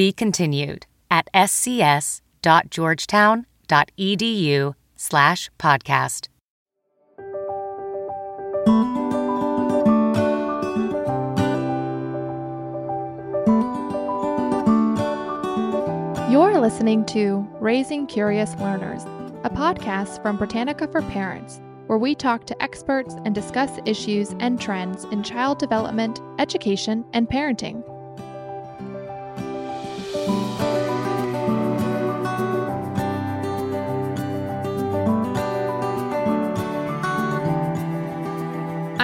Be continued at scs.georgetown.edu slash podcast. You're listening to Raising Curious Learners, a podcast from Britannica for Parents, where we talk to experts and discuss issues and trends in child development, education, and parenting.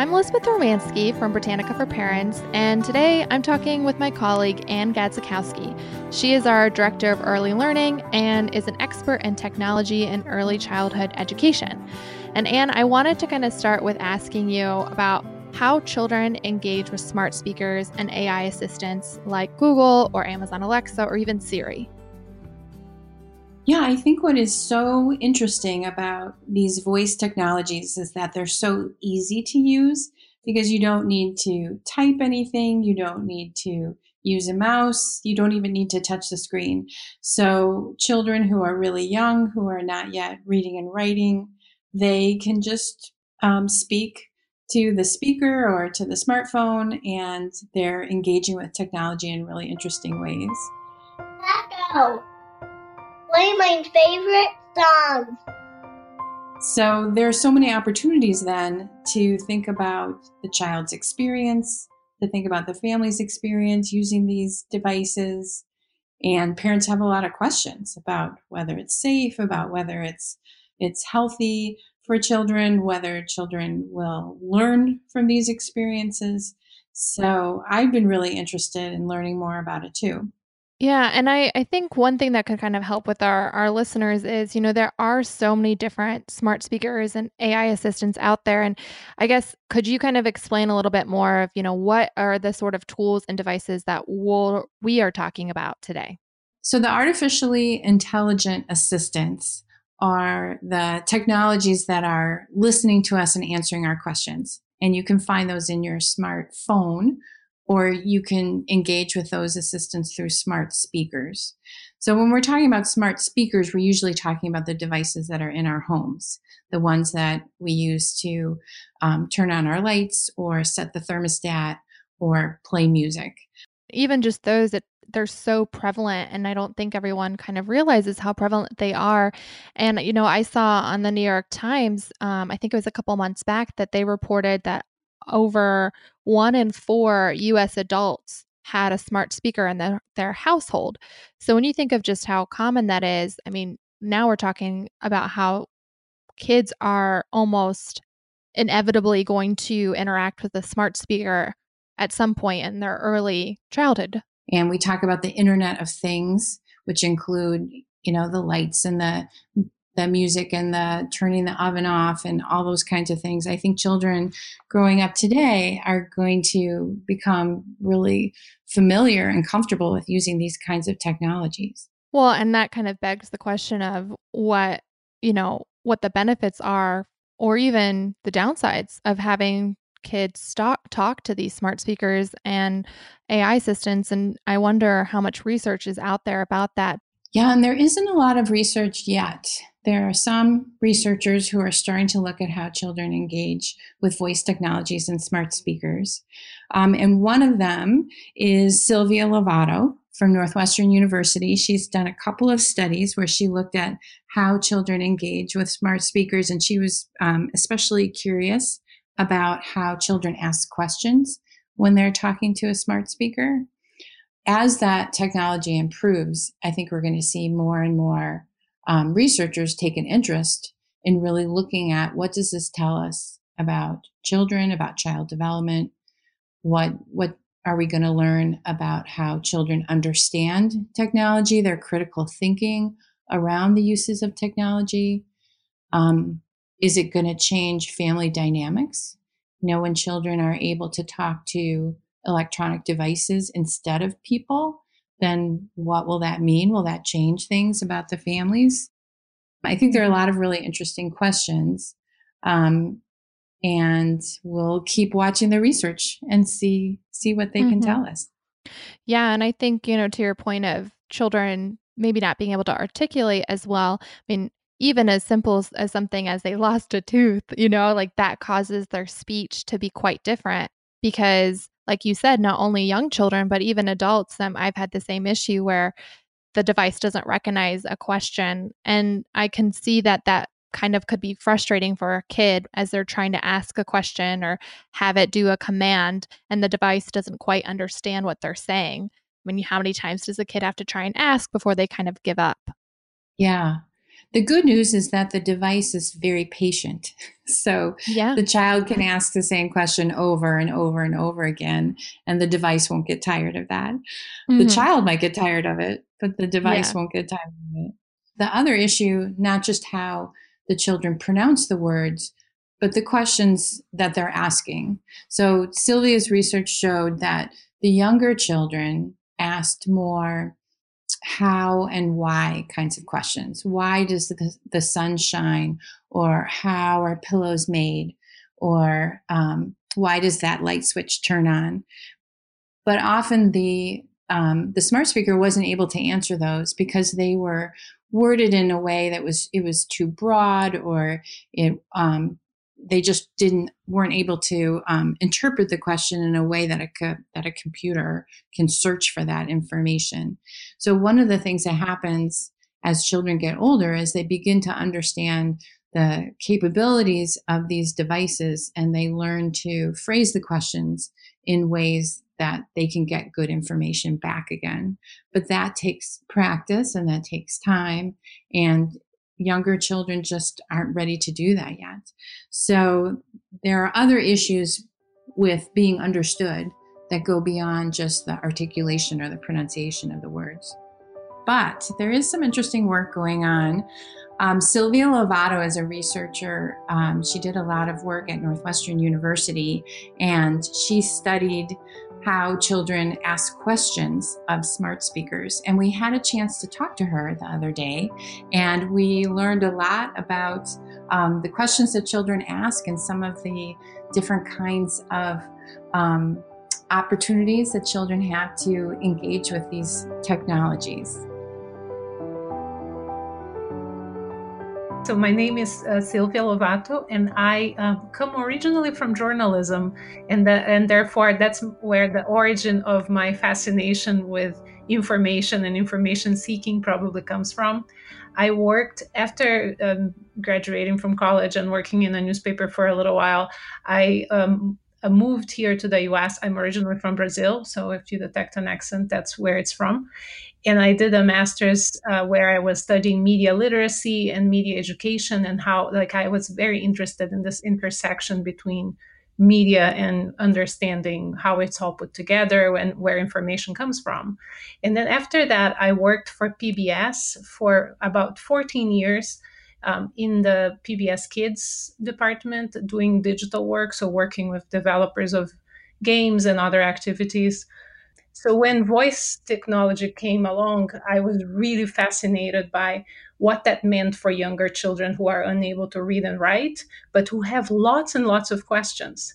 I'm Elizabeth Romanski from Britannica for Parents, and today I'm talking with my colleague Ann Gadzikowski. She is our Director of Early Learning and is an expert in technology and early childhood education. And Ann, I wanted to kind of start with asking you about how children engage with smart speakers and AI assistants like Google or Amazon Alexa or even Siri. Yeah, I think what is so interesting about these voice technologies is that they're so easy to use because you don't need to type anything, you don't need to use a mouse, you don't even need to touch the screen. So, children who are really young, who are not yet reading and writing, they can just um, speak to the speaker or to the smartphone and they're engaging with technology in really interesting ways. Echo play my favorite song. So there are so many opportunities then to think about the child's experience, to think about the family's experience using these devices. And parents have a lot of questions about whether it's safe, about whether it's it's healthy for children, whether children will learn from these experiences. So I've been really interested in learning more about it too. Yeah, and I I think one thing that could kind of help with our our listeners is, you know, there are so many different smart speakers and AI assistants out there and I guess could you kind of explain a little bit more of, you know, what are the sort of tools and devices that we'll, we are talking about today? So the artificially intelligent assistants are the technologies that are listening to us and answering our questions. And you can find those in your smartphone or you can engage with those assistants through smart speakers. So when we're talking about smart speakers, we're usually talking about the devices that are in our homes, the ones that we use to um, turn on our lights or set the thermostat or play music. Even just those that they're so prevalent and i don't think everyone kind of realizes how prevalent they are and you know i saw on the new york times um, i think it was a couple months back that they reported that over one in four US adults had a smart speaker in their, household. So when you think of just how common that is, I mean, now we're talking about how kids are almost inevitably going to interact with a smart speaker at some point in their early childhood. And we talk about the Internet of Things, which include, you know, the lights and the the music and the turning the oven off and all those kinds of things. I think children growing up today are going to become really familiar and comfortable with using these kinds of technologies. Well, and that kind of begs the question of what, you know, what the benefits are or even the downsides of having kids talk, talk to these smart speakers and AI assistants. And I wonder how much research is out there about that. Yeah, and there isn't a lot of research yet. There are some researchers who are starting to look at how children engage with voice technologies and smart speakers. Um, and one of them is Silvia Lovato from Northwestern University. She's done a couple of studies where she looked at how children engage with smart speakers, and she was um, especially curious about how children ask questions when they're talking to a smart speaker. As that technology improves, I think we're going to see more and more um, researchers take an interest in really looking at what does this tell us about children, about child development, what what are we going to learn about how children understand technology, their critical thinking around the uses of technology? Um, is it going to change family dynamics? You know, when children are able to talk to electronic devices instead of people, then what will that mean? Will that change things about the families? I think there are a lot of really interesting questions. Um, and we'll keep watching the research and see see what they mm-hmm. can tell us. Yeah, and I think, you know, to your point of children maybe not being able to articulate as well. I mean, even as simple as, as something as they lost a tooth, you know, like that causes their speech to be quite different because like you said, not only young children, but even adults, um, I've had the same issue where the device doesn't recognize a question. And I can see that that kind of could be frustrating for a kid as they're trying to ask a question or have it do a command and the device doesn't quite understand what they're saying. I mean, how many times does a kid have to try and ask before they kind of give up? Yeah. The good news is that the device is very patient. So yeah. the child can ask the same question over and over and over again, and the device won't get tired of that. Mm-hmm. The child might get tired of it, but the device yeah. won't get tired of it. The other issue, not just how the children pronounce the words, but the questions that they're asking. So Silvia's research showed that the younger children asked more how and why kinds of questions. Why does the, the sun shine? Or how are pillows made? Or um, why does that light switch turn on? But often the um, the smart speaker wasn't able to answer those because they were worded in a way that was it was too broad or it um, they just didn't weren't able to um, interpret the question in a way that a co- that a computer can search for that information. So one of the things that happens as children get older is they begin to understand the capabilities of these devices and they learn to phrase the questions in ways that they can get good information back again. But that takes practice and that takes time. And younger children just aren't ready to do that yet. So there are other issues with being understood that go beyond just the articulation or the pronunciation of the words. But there is some interesting work going on. Um, Silvia Lovato is a researcher. Um, she did a lot of work at Northwestern University and she studied how children ask questions of smart speakers. And we had a chance to talk to her the other day, and we learned a lot about um, the questions that children ask and some of the different kinds of um, opportunities that children have to engage with these technologies. So my name is uh, Silvia Lovato, and I uh, come originally from journalism, and the, and therefore that's where the origin of my fascination with information and information seeking probably comes from. I worked after um, graduating from college and working in a newspaper for a little while. I um, moved here to the US. I'm originally from Brazil, so if you detect an accent, that's where it's from and I did a master's uh, where I was studying media literacy and media education and how like I was very interested in this intersection between media and understanding how it's all put together and where information comes from. And then after that, I worked for PBS for about 14 years. Um, in the PBS Kids department, doing digital work, so working with developers of games and other activities. So when voice technology came along, I was really fascinated by what that meant for younger children who are unable to read and write, but who have lots and lots of questions.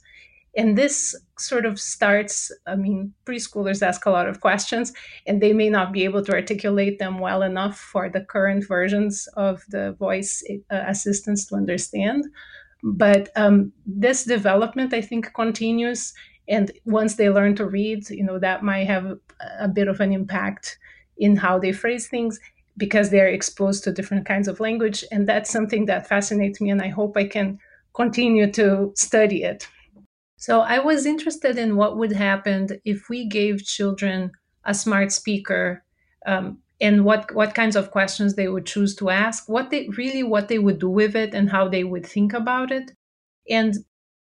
And this sort of starts, I mean, preschoolers ask a lot of questions, and they may not be able to articulate them well enough for the current versions of the voice uh, assistants to understand. But um, this development, I think, continues and once they learn to read you know that might have a bit of an impact in how they phrase things because they're exposed to different kinds of language. And that's something that fascinates me and i hope i can continue to study it. So i was interested in what would happen if we gave children a smart speaker um, and what what kinds of questions they would choose to ask what they really what they would do with it and how they would think about it. And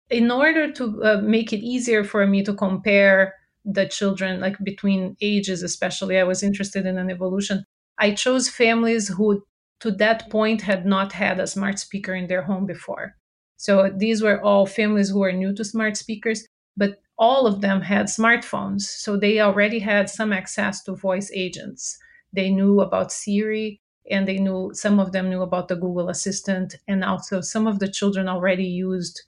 in order to uh, make it easier for me to compare the children, like between ages, especially, I was interested in an evolution. I chose families who, to that point, had not had a smart speaker in their home before. So these were all families who were new to smart speakers, but all of them had smartphones. So they already had some access to voice agents. They knew about Siri and they knew some of them knew about the Google Assistant. And also some of the children already used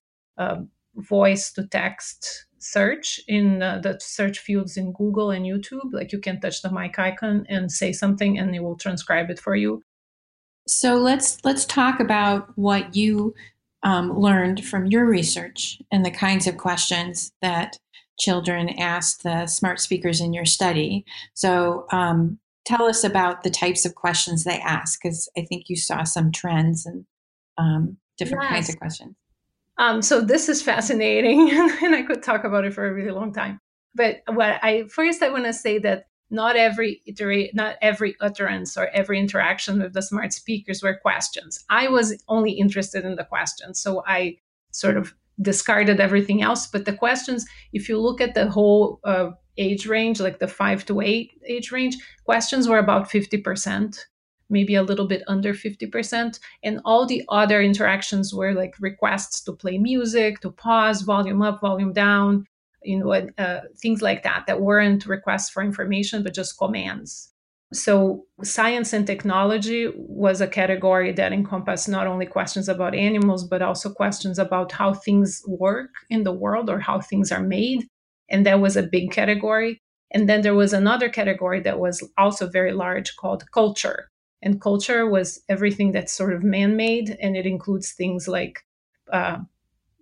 voice to text search in uh, the search fields in Google and YouTube. Like you can touch the mic icon and say something and it will transcribe it for you. So let's let's talk about what you um, learned from your research and the kinds of questions that children asked the smart speakers in your study. So um, tell us about the types of questions they ask, because I think you saw some trends and um, different yes. kinds of questions. Um, so this is fascinating, and I could talk about it for a really long time. But what I first I want to say that not every iterate, not every utterance or every interaction with the smart speakers were questions. I was only interested in the questions, so I sort of discarded everything else. But the questions, if you look at the whole uh, age range, like the five to eight age range, questions were about 50%, maybe a little bit under 50%. And all the other interactions were like requests to play music, to pause, volume up, volume down, you know, uh, things like that, that weren't requests for information, but just commands. So, science and technology was a category that encompassed not only questions about animals, but also questions about how things work in the world or how things are made. And that was a big category. And then there was another category that was also very large called culture. And culture was everything that's sort of man made, and it includes things like uh,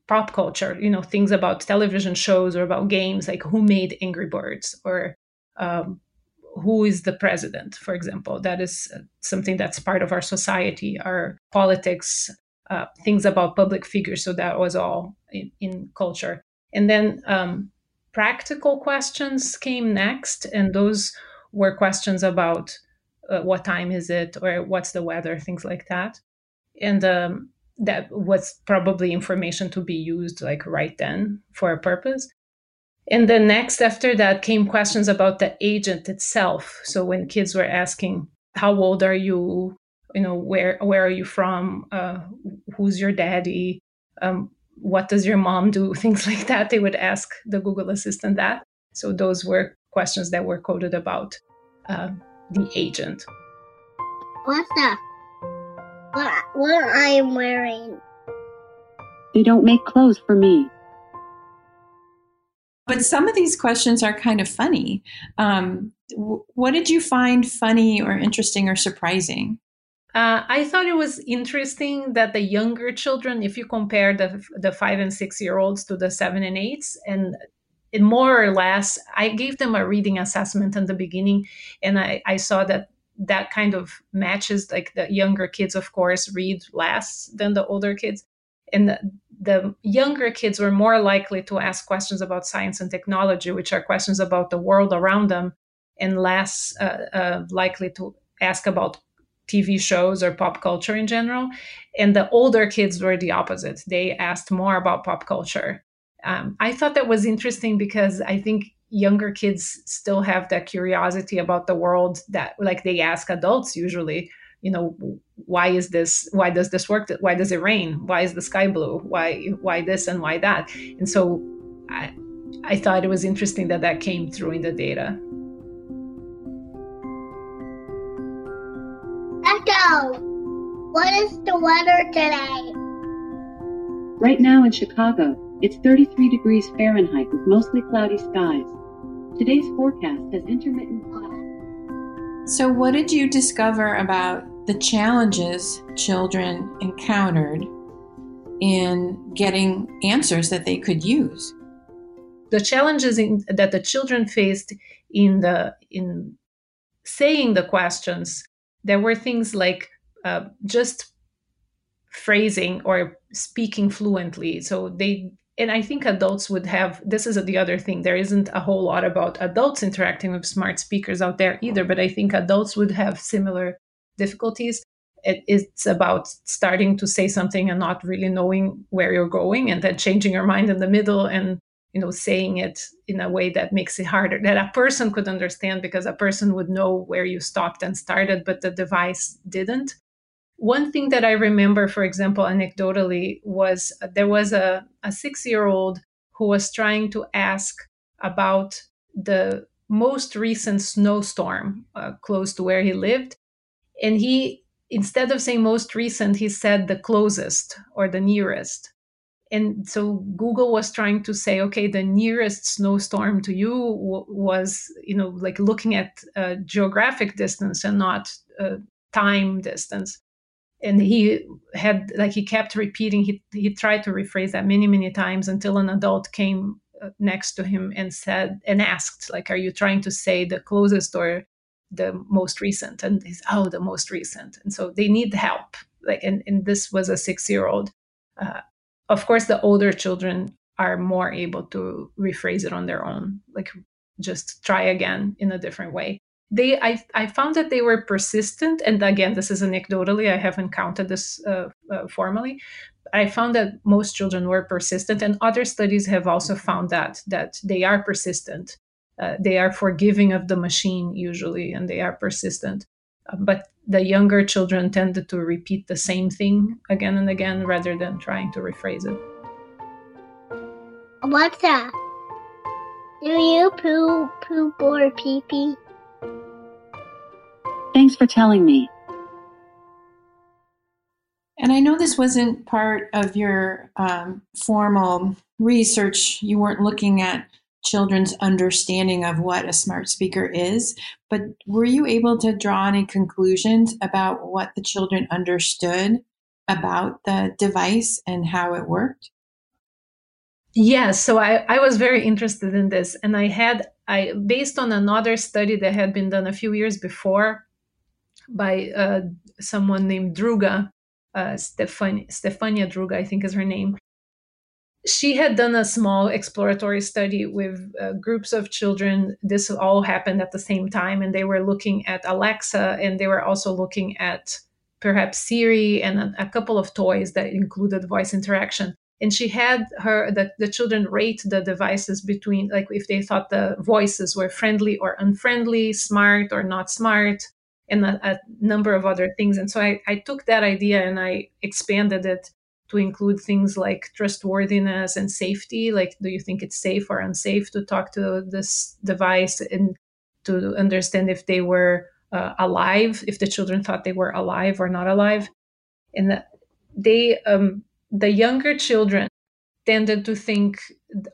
pop culture, you know, things about television shows or about games, like who made Angry Birds or um, who is the president, for example. That is uh, something that's part of our society, our politics, uh, things about public figures. So that was all in, in culture. And then um, practical questions came next, and those were questions about uh, what time is it or what's the weather, things like that. And um, that was probably information to be used like right then for a purpose. And then next after that came questions about the agent itself. So when kids were asking, how old are you? You know, where where are you from? Uh, who's your daddy? Um, what does your mom do? Things like that. They would ask the Google Assistant that. So those were questions that were coded about uh, the agent. What's that? What, what I am wearing? They don't make clothes for me. But some of these questions are kind of funny. Um, w- what did you find funny or interesting or surprising? Uh, I thought it was interesting that the younger children, if you compare the the five and six year olds to the seven and eights, and more or less, I gave them a reading assessment in the beginning, and I, I saw that that kind of matches like the younger kids, of course, read less than the older kids, and the, the younger kids were more likely to ask questions about science and technology, which are questions about the world around them, and less uh, uh, likely to ask about TV shows or pop culture in general. And the older kids were the opposite. They asked more about pop culture. Um, I thought that was interesting because I think younger kids still have that curiosity about the world that, like, they ask adults usually you know why is this why does this work why does it rain? Why is the sky blue? Why why this and why that? And so i i thought it was interesting that that came through in the data. Echo what is the weather today? Right now in chicago it's 33 degrees fahrenheit with mostly cloudy skies today's forecast has intermittent clouds so, what did you discover about the challenges children encountered in getting answers that they could use? The challenges in, that the children faced in the in saying the questions, there were things like uh, just phrasing or speaking fluently. So they and I think adults would have this is the other thing. There isn't a whole lot about adults interacting with smart speakers out there either, but I think adults would have similar difficulties. It, it's about starting to say something and not really knowing where you're going and then changing your mind in the middle and you know saying it in a way that makes it harder that a person could understand because a person would know where you stopped and started but the device didn't one thing that i remember for example anecdotally was uh, there was a, a six year old who was trying to ask about the most recent snowstorm uh, close to where he lived. And he instead of saying most recent he said the closest or the nearest. And so google was trying to say okay the nearest snowstorm to you w- was you know like looking at uh, geographic distance and not uh, time distance and he had like he kept repeating he, he tried to rephrase that many many times until an adult came uh, next to him and said and asked like are you trying to say the closest or the most recent? And he's oh the most recent. And so they need help. Like and, and this was a six year old uh, of course the older children are more able to rephrase it on their own like just try again in a different way they I, I found that they were persistent and again this is anecdotally i haven't counted this uh, uh, formally i found that most children were persistent and other studies have also found that that they are persistent uh, they are forgiving of the machine usually and they are persistent uh, but the younger children tended to repeat the same thing again and again rather than trying to rephrase it. Alexa, do you poo poop or pee pee? Thanks for telling me. And I know this wasn't part of your um, formal research. You weren't looking at children's understanding of what a smart speaker is. But were you able to draw any conclusions about what the children understood about the device and how it worked? Yes, so I, I was very interested in this, and I had I based on another study that had been done a few years before by uh, someone named Druga, uh, Stefania Druga, I think is her name she had done a small exploratory study with uh, groups of children. This all happened at the same time, and they were looking at Alexa and they were also looking at perhaps Siri and a, a couple of toys that included voice interaction. And she had her the, the children rate the devices between like if they thought the voices were friendly or unfriendly, smart or not smart, and a, a number of other things. And so I, I took that idea and I expanded it to include things like trustworthiness and safety like do you think it's safe or unsafe to talk to this device and to understand if they were uh, alive if the children thought they were alive or not alive and the, they um, the younger children tended to think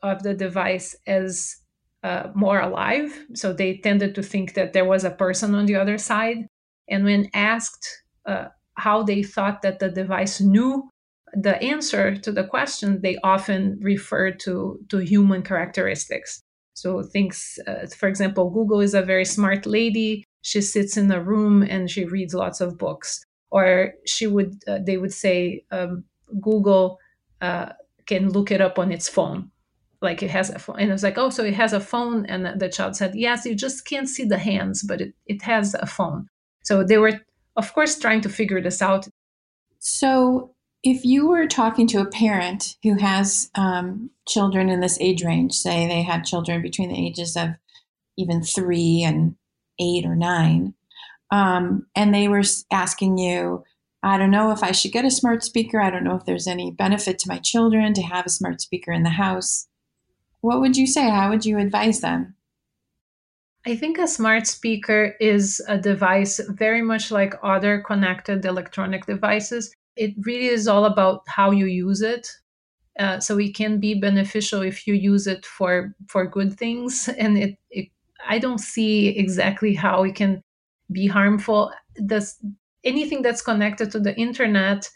of the device as uh, more alive so they tended to think that there was a person on the other side and when asked uh, how they thought that the device knew the answer to the question, they often refer to, to human characteristics. So things, uh, for example, Google is a very smart lady. She sits in a room and she reads lots of books. Or she would, uh, they would say, um, Google uh, can look it up on its phone. Like it has a phone. And I was like, oh, so it has a phone. And the child said, yes, you just can't see the hands, but it, it has a phone. So they were, of course, trying to figure this out. So if you were talking to a parent who has um, children in this age range, say they have children between the ages of even three and eight or nine, um, and they were asking you, I don't know if I should get a smart speaker. I don't know if there's any benefit to my children to have a smart speaker in the house. What would you say? How would you advise them? I think a smart speaker is a device very much like other connected electronic devices. It really is all about how you use it. Uh, so it can be beneficial if you use it for for good things. And it, it i don't see exactly how it can be harmful. Does anything that's connected to the internet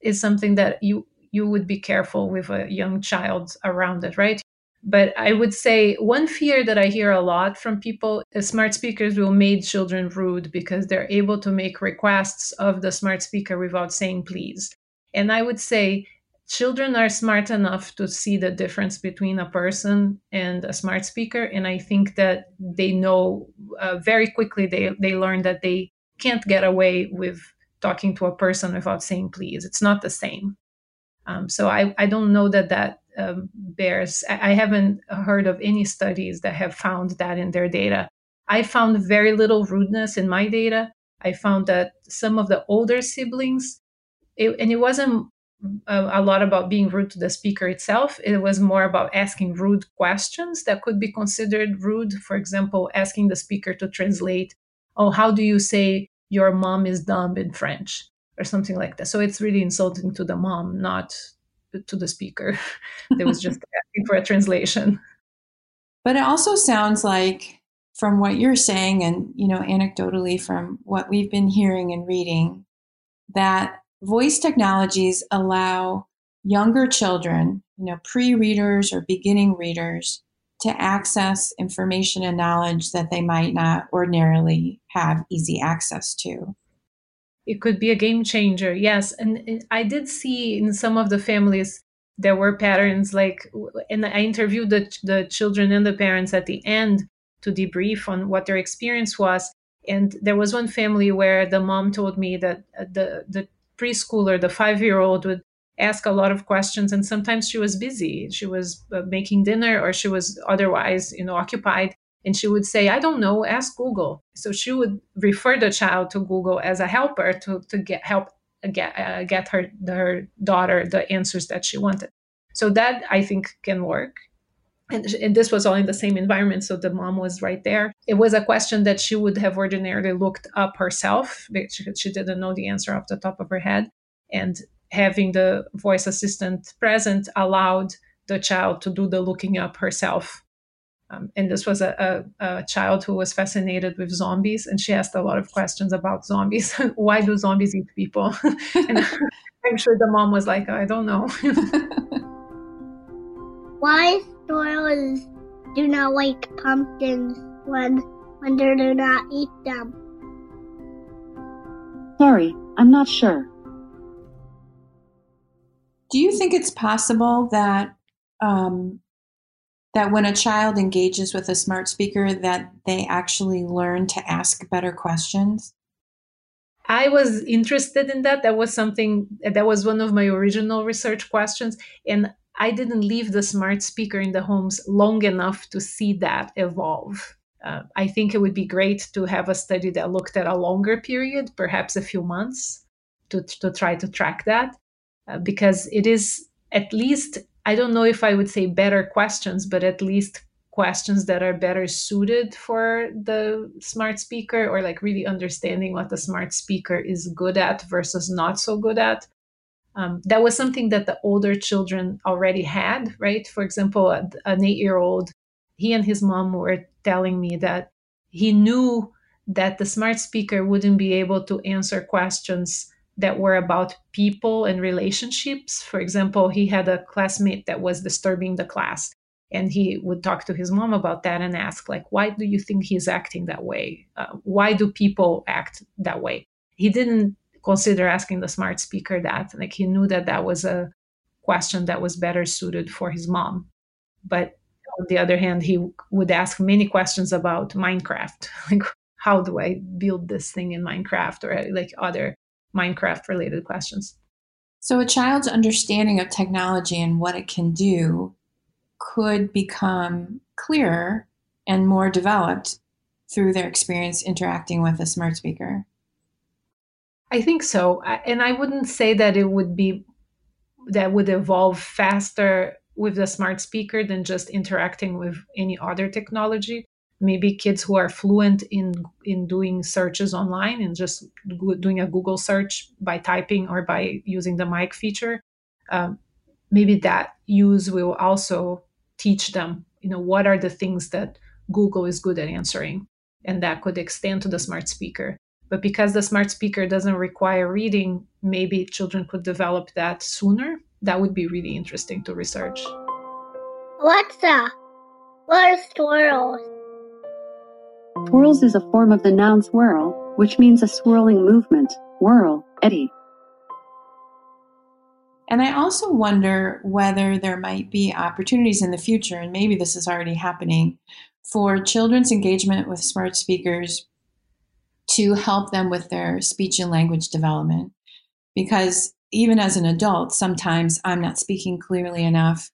is something that you you would be careful with a young child around it right but I would say one fear that I hear a lot from people is smart speakers will make children rude because they're able to make requests of the smart speaker without saying please. And I would say children are smart enough to see the difference between a person and a smart speaker. And I think that they know uh, very quickly, they, they learn that they can't get away with talking to a person without saying please. It's not the same. Um, so I, I don't know that that um, bears. I, I haven't heard of any studies that have found that in their data. I found very little rudeness in my data. I found that some of the older siblings, it, and it wasn't a, a, lot about being rude to the speaker itself. It was more about asking rude questions that could be considered rude. For example, asking the speaker to translate, oh, how do you say your mom is dumb in French? Or something like that. So it's really insulting to the mom, not to the speaker. it was just asking for a translation. But it also sounds like from what you're saying and you know anecdotally from what we've been hearing and reading that voice technologies allow younger children you know pre-readers or beginning readers to access information and knowledge that they might not ordinarily have easy access to it could be a game changer yes and i did see in some of the families there were patterns like and i interviewed the, the children and the parents at the end to debrief on what their experience was. And there was one family where the mom told me that uh, the the preschooler, the five year old, would ask a lot of questions, and sometimes she was busy. She was uh, making dinner, or she was otherwise, you know, occupied. And she would say, "I don't know. Ask Google." So she would refer the child to Google as a helper to to get help get uh, get her her daughter the answers that she wanted. So that I think can work and, and, this was all in the same environment so the mom was right there it was a question that she would have ordinarily looked up herself because she didn't know the answer off the top of her head and having the voice assistant present allowed the child to do the looking up herself um, and this was a, a, a, child who was fascinated with zombies and she asked a lot of questions about zombies why do zombies eat people and i'm sure the mom was like i don't know why squirrels do not like pumpkins when when they do not eat them? Sorry, I'm not sure. Do you think it's possible that um, that when a child engages with a smart speaker, that they actually learn to ask better questions? I was interested in that. That was something that was one of my original research questions, and I didn't leave the smart speaker in the homes long enough to see that evolve. Uh, I think it would be great to have a study that looked at a longer period, perhaps a few months, to, to try to track that, uh, because it is at least, I don't know if I would say better questions, but at least questions that are better suited for the smart speaker or like really understanding what the smart speaker is good at versus not so good at um, that was something that the older children already had, right? For example, an eight year old, he and his mom were telling me that he knew that the smart speaker wouldn't be able to answer questions that were about people and relationships. For example, he had a classmate that was disturbing the class. And he would talk to his mom about that and ask, like, why do you think he's acting that way? Uh, why do people act that way? He didn't consider asking the smart speaker that. Like he knew that that was a question that was better suited for his mom. But on the other hand, he would ask many questions about Minecraft. Like, how do I build this thing in Minecraft or like other Minecraft related questions? So, a child's understanding of technology and what it can do could become clearer and more developed through their experience interacting with a smart speaker. I think so. And I wouldn't say that it would be that would evolve faster with the smart speaker than just interacting with any other technology. Maybe kids who are fluent in in doing searches online and just doing a Google search by typing or by using the mic feature, um, maybe that use will also teach them. You know, what are the things that Google is good at answering, and that could extend to the smart speaker. But because the smart speaker doesn't require reading, maybe children could develop that sooner. That would be really interesting to research. Alexa, what are swirls? Swirls is a form of the noun swirl, which means a swirling movement, whirl, eddy. And I also wonder whether there might be opportunities in the future, and maybe this is already happening, for children's engagement with smart speakers to help them with their speech and language development. Because even as an adult, sometimes I'm not speaking clearly enough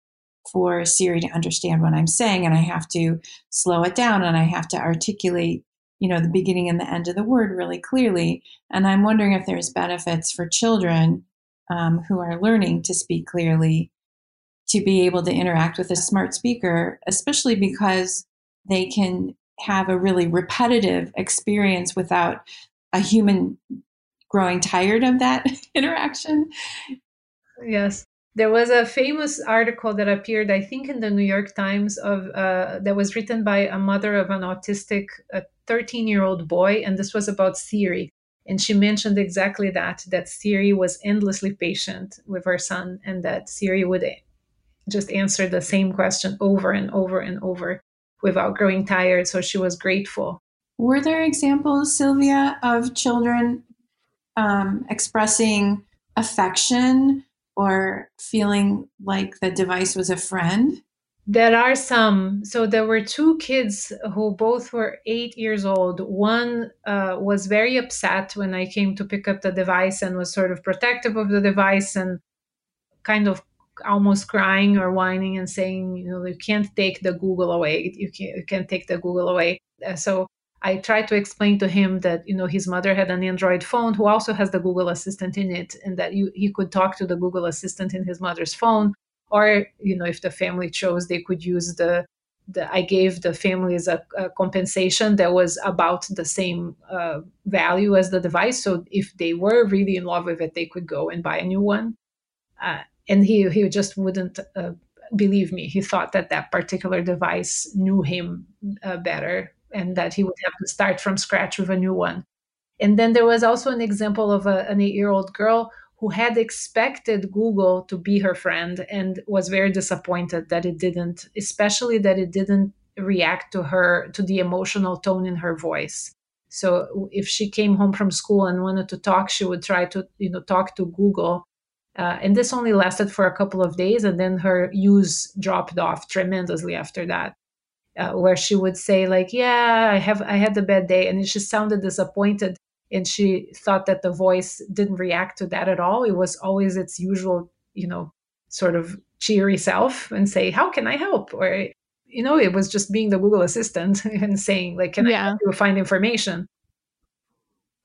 for Siri to understand what I'm saying, and I have to slow it down and I have to articulate, you know, the beginning and the end of the word really clearly. And I'm wondering if there's benefits for children um, who are learning to speak clearly to be able to interact with a smart speaker, especially because they can have a really repetitive experience without a human growing tired of that interaction. Yes. There was a famous article that appeared, I think, in the New York Times of uh, that was written by a mother of an autistic 13 year old boy, and this was about Siri. And she mentioned exactly that that Siri was endlessly patient with her son, and that Siri would just answer the same question over and over and over without growing tired. So she was grateful. Were there examples, Silvia, of children um, expressing affection or feeling like the device was a friend? There are some. So there were two kids who both were eight years old. One uh, was very upset when I came to pick up the device and was sort of protective of the device and kind of almost crying or whining and saying, you know, you can't take the Google away. You can't, you can't take the Google away. Uh, so I tried to explain to him that you know his mother had an Android phone who also has the Google Assistant in it, and that you, he could talk to the Google Assistant in his mother's phone, or you know if the family chose, they could use the. the I gave the families a, a compensation that was about the same uh, value as the device. So if they were really in love with it, they could go and buy a new one. Uh, and he he just wouldn't uh, believe me. He thought that that particular device knew him uh, better and that he would have to start from scratch with a new one. And then there was also an example of a, an eight year old girl who had expected Google to be her friend and was very disappointed that it didn't, especially that it didn't react to her, to the emotional tone in her voice. So if she came home from school and wanted to talk, she would try to, you know, talk to Google. Uh, and this only lasted for a couple of days, and then her use dropped off tremendously after that uh, where she would say like yeah i have i had a bad day and she sounded disappointed and she thought that the voice didn't react to that at all. It was always its usual you know sort of cheery self and say how can i help? or you know it was just being the google assistant and saying like can yeah. i help you find information?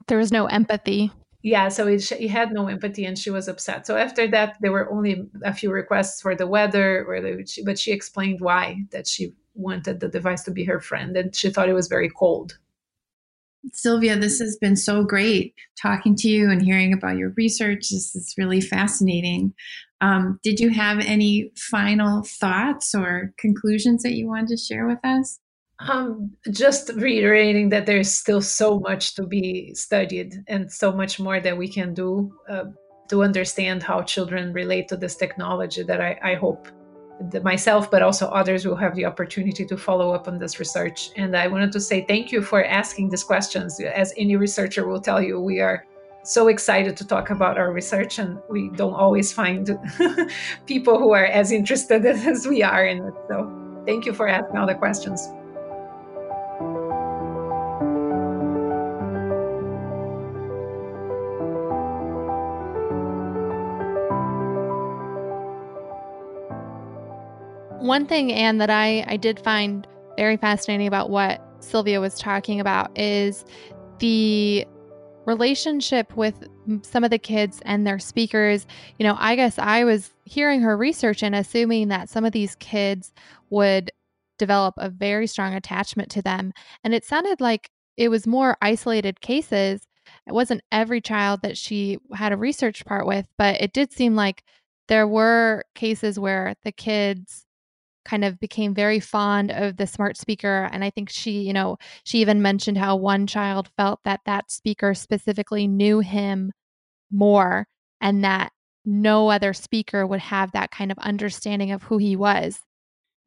There was no empathy. Yeah so it, it, had no empathy and she was upset. So after that there were only a few requests for the weather or the, but she explained why that she wanted the device to be her friend and she thought it was very cold. Silvia, this has been so great talking to you and hearing about your research. This is really fascinating. Um, did you have any final thoughts or conclusions that you wanted to share with us? Um, just reiterating that there's still so much to be studied and so much more that we can do uh, to understand how children relate to this technology that I, I hope myself, but also others will have the opportunity to follow up on this research. And I wanted to say thank you for asking these questions. As any researcher will tell you, we are so excited to talk about our research, and we don't always find people who are as interested as we are in it. So, thank you for asking all the questions. One thing, Ann, that I, I did find very fascinating about what Silvia was talking about is the relationship with some of the kids and their speakers. You know, I guess I was hearing her research and assuming that some of these kids would develop a very strong attachment to them. And it sounded like it was more isolated cases. It wasn't every child that she had a research part with, but it did seem like there were cases where the kids kind of became very fond of the smart speaker and i think she you know she even mentioned how one child felt that that speaker specifically knew him more and that no other speaker would have that kind of understanding of who he was.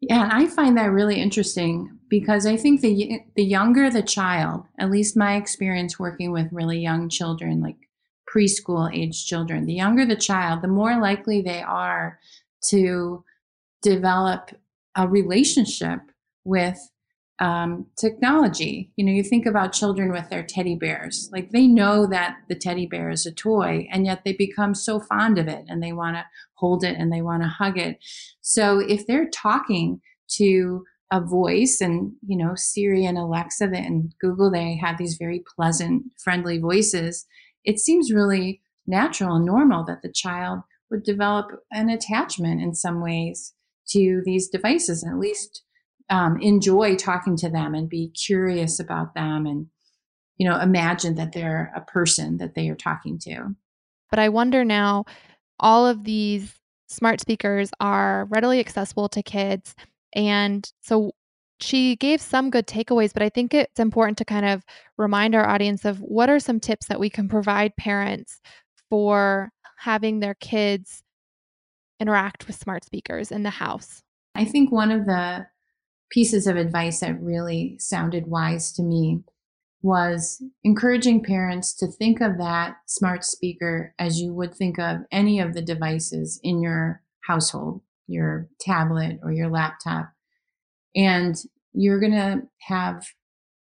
Yeah and i find that really interesting because i think the the younger the child at least my experience working with really young children like preschool age children the younger the child the more likely they are to develop a relationship with um, technology. You know, you think about children with their teddy bears. Like they know that the teddy bear is a toy, and yet they become so fond of it and they want to hold it and they want to hug it. So if they're talking to a voice and you know siri and alexa and google they have these very pleasant friendly voices it seems really natural and normal that the child would develop an attachment in some ways to these devices and at least um, enjoy talking to them and be curious about them and you know imagine that they're a person that they are talking to. But i wonder now all of these smart speakers are readily accessible to kids and so she gave some good takeaways but i think it's important to kind of remind our audience of what are some tips that we can provide parents for having their kids interact with smart speakers in the house i think one of the pieces of advice that really sounded wise to me was encouraging parents to think of that smart speaker as you would think of any of the devices in your household, your tablet or your laptop. And you're going to have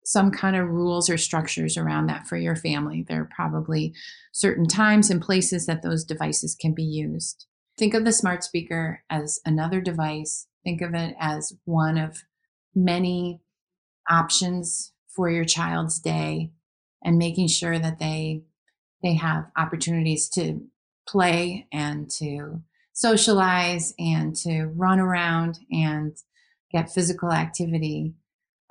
some kind of rules or structures around that for your family. There are probably certain times and places that those devices can be used. Think of the smart speaker as another device. Think of it as one of many options for your child's day and making sure that they they have opportunities to play and to socialize and to run around and get physical activity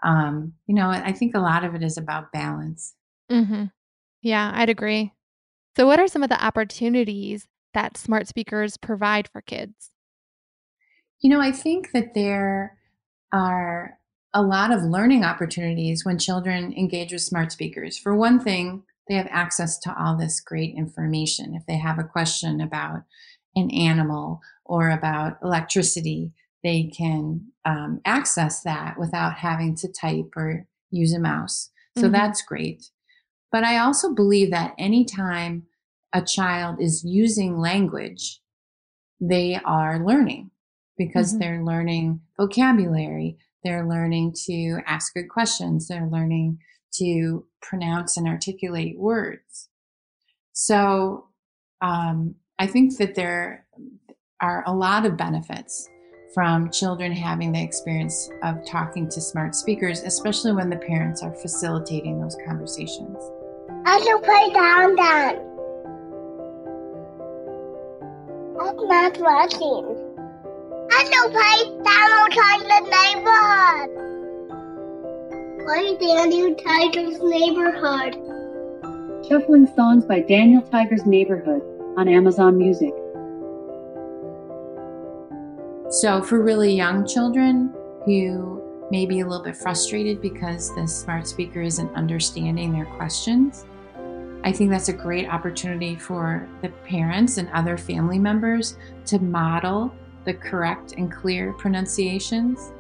um, you know i think a lot of it is about balance mm-hmm. yeah i'd agree so what are some of the opportunities that smart speakers provide for kids you know i think that there are a lot of learning opportunities when children engage with smart speakers. For one thing, they have access to all this great information. If they have a question about an animal or about electricity, they can um, access that without having to type or use a mouse. So mm-hmm. that's great. But I also believe that anytime a child is using language, they are learning because mm-hmm. they're learning vocabulary. They're learning to ask good questions. They're learning to pronounce and articulate words. So um, I think that there are a lot of benefits from children having the experience of talking to smart speakers, especially when the parents are facilitating those conversations. I should play down down. Not watching. Hello, play Daniel Tiger's Neighborhood. Play Daniel Tiger's Neighborhood. Shuffling songs by Daniel Tiger's Neighborhood on Amazon Music. So, for really young children who may be a little bit frustrated because the smart speaker isn't understanding their questions, I think that's a great opportunity for the parents and other family members to model the correct and clear pronunciations.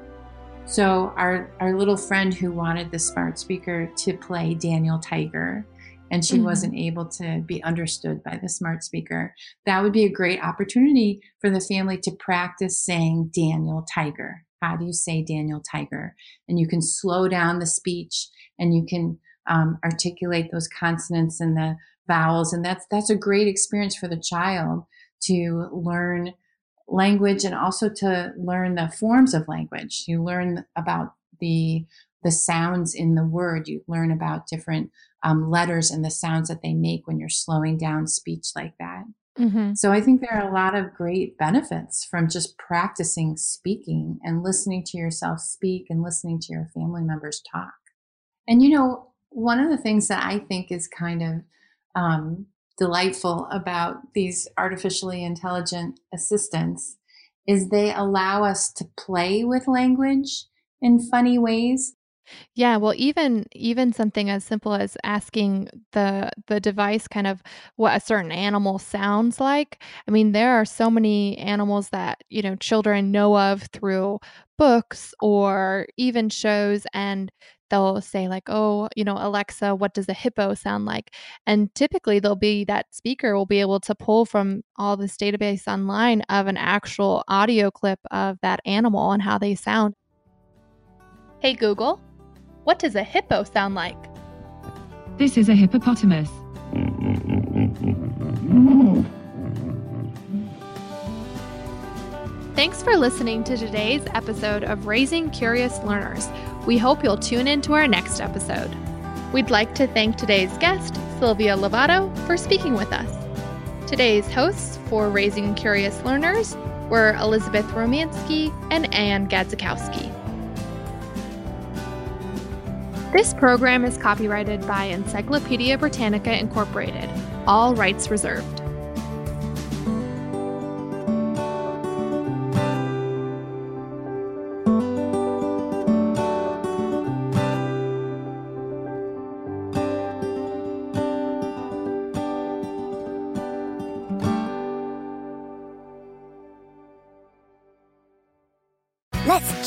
So our our little friend who wanted the smart speaker to play Daniel Tiger and she mm-hmm. wasn't able to be understood by the smart speaker, that would be a great opportunity for the family to practice saying Daniel Tiger. How do you say Daniel Tiger? And you can slow down the speech and you can um, articulate those consonants and the vowels, and that's that's a great experience for the child to learn language and also to learn the forms of language. You learn about the the sounds in the word. You learn about different um, letters and the sounds that they make when you're slowing down speech like that. Mm-hmm. So I think there are a lot of great benefits from just practicing speaking and listening to yourself speak and listening to your family members talk. And you know, one of the things that I think is kind of um, delightful about these artificially intelligent assistants is they allow us to play with language in funny ways yeah, well, even even something as simple as asking the the device kind of what a certain animal sounds like. I mean, there are so many animals that, you know, children know of through books or even shows and they'll say like, "Oh, you know, Alexa, what does a hippo sound like?" And typically there'll be that speaker will be able to pull from all this database online of an actual audio clip of that animal and how they sound. Hey Google, What does a hippo sound like? This is a hippopotamus. Thanks for listening to today's episode of Raising Curious Learners. We hope you'll tune in to our next episode. We'd like to thank today's guest, Silvia Lovato, for speaking with us. Today's hosts for Raising Curious Learners were Elizabeth Romanski and Ann Gadzikowski. This program is copyrighted by Encyclopedia Britannica Incorporated, all rights reserved.